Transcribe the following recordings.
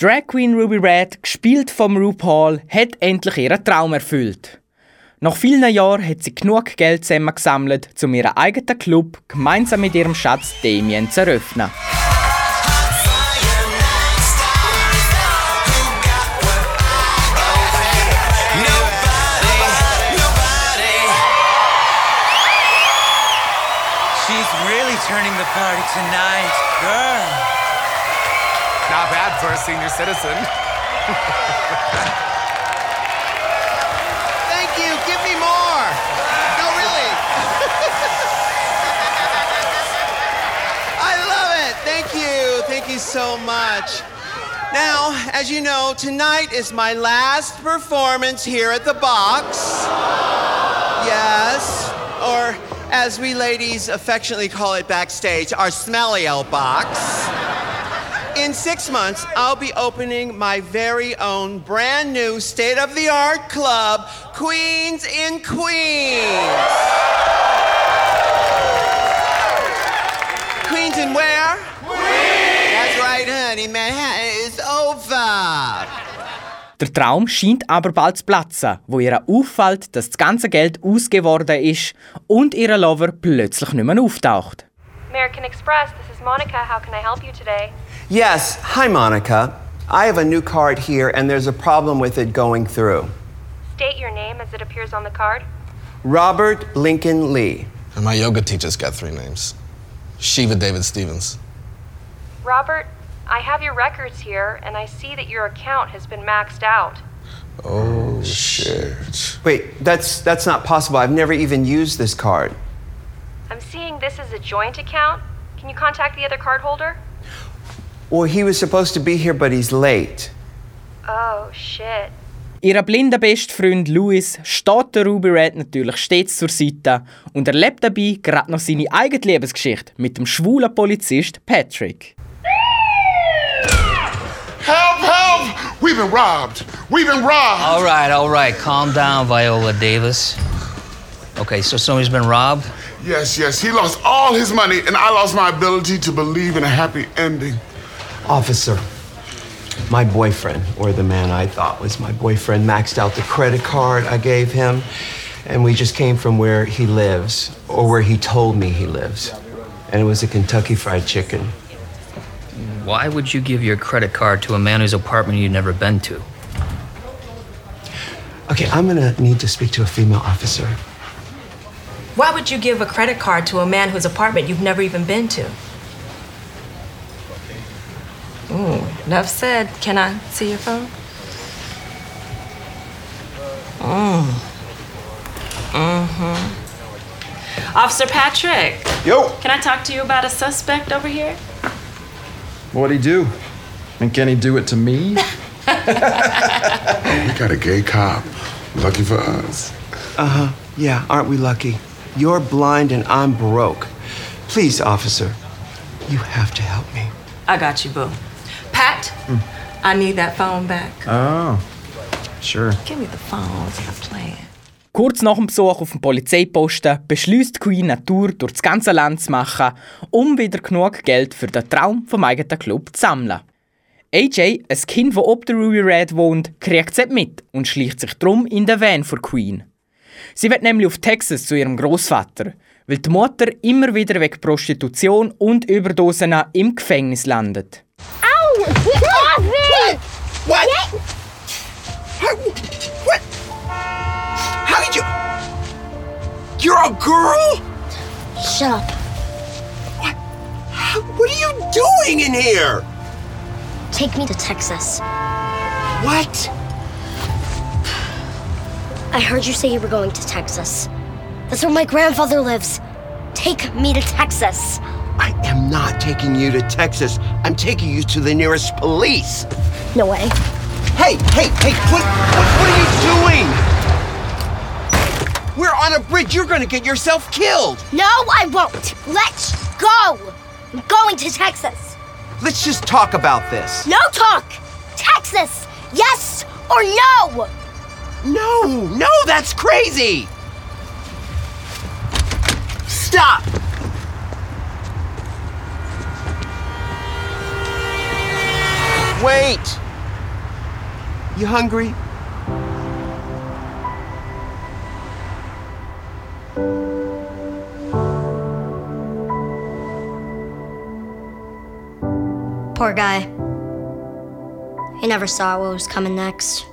Drag Queen Ruby Red, gespielt vom RuPaul, hat endlich ihren Traum erfüllt. Nach vielen Jahren hat sie genug Geld zusammengesammelt, um ihren eigenen Club gemeinsam mit ihrem Schatz Damien zu eröffnen. Turning the party tonight, girl. For a senior citizen. Thank you. Give me more. No, really. I love it. Thank you. Thank you so much. Now, as you know, tonight is my last performance here at the box. Yes. Or as we ladies affectionately call it backstage, our smelly old box. In six months, I'll be opening my very own brand new state of the art club, Queens in Queens. Queens in where? Queens! That's right, honey. Manhattan is over. Der Traum scheint aber bald zu platzen, wo ihr auffällt, dass das ganze Geld ausgegeben worden ist und ihr Lover plötzlich nicht mehr auftaucht. American Express, this is Monica. How can I help you today? Yes. Hi, Monica. I have a new card here, and there's a problem with it going through. State your name as it appears on the card. Robert Lincoln Lee. And my yoga teacher's got three names Shiva David Stevens. Robert, I have your records here, and I see that your account has been maxed out. Oh, shit. Wait, that's that's not possible. I've never even used this card. I'm seeing this as a joint account. Can you contact the other card holder? Well, he was supposed to be here, but he's late. Oh, shit. Ihr blinder Bestfreund Louis steht der Ruby Red natürlich stets zur Seite und erlebt dabei gerade noch seine eigene Lebensgeschichte mit dem schwulen Polizist Patrick. Help, help! We've been robbed. We've been robbed. All right, all right. Calm down, Viola Davis. Okay, so somebody's been robbed? Yes, yes. He lost all his money, and I lost my ability to believe in a happy ending. Officer, my boyfriend, or the man I thought was my boyfriend, maxed out the credit card I gave him, and we just came from where he lives, or where he told me he lives. And it was a Kentucky Fried Chicken. Why would you give your credit card to a man whose apartment you've never been to? Okay, I'm gonna need to speak to a female officer. Why would you give a credit card to a man whose apartment you've never even been to? Enough said. Can I see your phone? Mm. Mm-hmm. Officer Patrick, Yo, can I talk to you about a suspect over here? what'd he do? And can he do it to me? We got a gay cop. Lucky for us. Uh huh. Yeah, aren't we lucky? You're blind and I'm broke. Please, officer, you have to help me. I got you, boo. Pat, I need that phone back. Oh, sure. Give me the phone. Stop playing. Kurz nach dem Besuch auf dem Polizeiposten beschließt Queen eine Tour durch das ganze Land zu machen, um wieder genug Geld für den Traum vom eigenen Club zu sammeln. AJ, ein Kind, das ob der Ruby Red wohnt, kriegt es mit und schleicht sich drum in den Van von Queen. Sie wird nämlich auf Texas zu ihrem Großvater, weil die Mutter immer wieder wegen Prostitution und Überdosen im Gefängnis landet. Get off me! What? Get- How, what? How did you? You're a girl? Shut up. How, what are you doing in here? Take me to Texas. What? I heard you say you were going to Texas. That's where my grandfather lives. Take me to Texas. I am not taking you to Texas. I'm taking you to the nearest police. No way. Hey, hey, hey, what, what, what are you doing? We're on a bridge. You're gonna get yourself killed. No, I won't. Let's go. I'm going to Texas. Let's just talk about this. No talk. Texas. Yes or no? No, no, that's crazy. Stop. Wait. You hungry? Poor guy. He never saw what was coming next.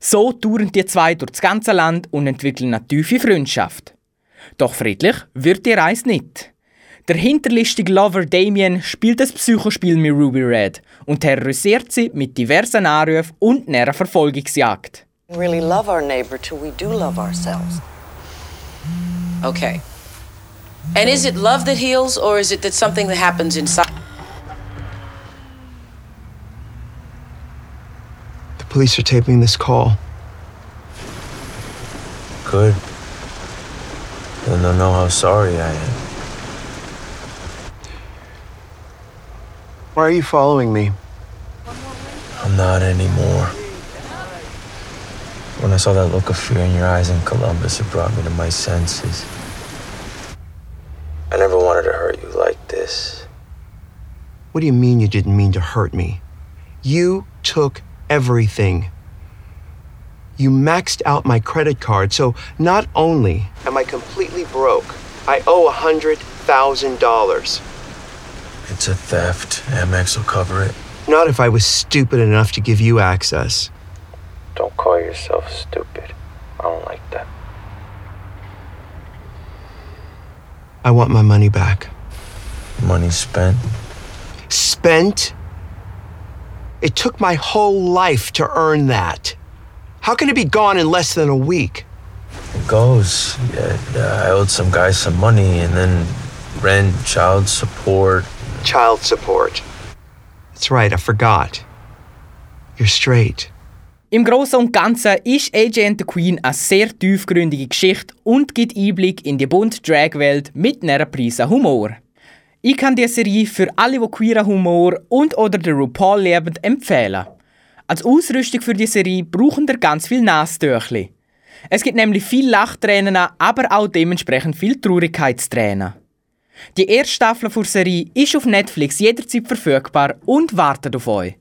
So touren die zwei durch das ganze Land und entwickeln eine tiefe Freundschaft. Doch friedlich wird die Reise nicht. Der hinterlistige Lover Damien spielt das Psychospiel mit Ruby Red und terrorisiert sie mit diversen Anrufen und einer Verfolgungsjagd. We really love our neighbor till we do love ourselves. Okay. And is it love that heals, or is it that something that happens inside? The police are taping this call. Good. Then they'll know how sorry I am. Why are you following me? I'm not anymore. When I saw that look of fear in your eyes in Columbus, it brought me to my senses. I never wanted to hurt you like this. What do you mean you didn't mean to hurt me? You took everything. You maxed out my credit card, so not only am I completely broke, I owe a $100,000. It's a theft. Amex will cover it. Not if I was stupid enough to give you access. Don't call yourself stupid. I don't like that. I want my money back. Money spent? Spent? It took my whole life to earn that. How can it be gone in less than a week? It goes. Yeah, yeah, I owed some guy some money, and then rent, child support. Child support. That's right, I forgot. You're straight. Im Großen und Ganzen ist and the Queen eine sehr tiefgründige Geschichte und gibt Einblick in die bunte Drag-Welt mit einer Prise Humor. Ich kann die Serie für alle, die queeren Humor und oder den RuPaul lieben, empfehlen. Als Ausrüstung für die Serie brauchen wir ganz viel Nasentüchli. Es gibt nämlich viel Lachtränen, aber auch dementsprechend viel Traurigkeitstränen. Die erste Staffel der Serie ist auf Netflix jederzeit verfügbar und wartet auf euch.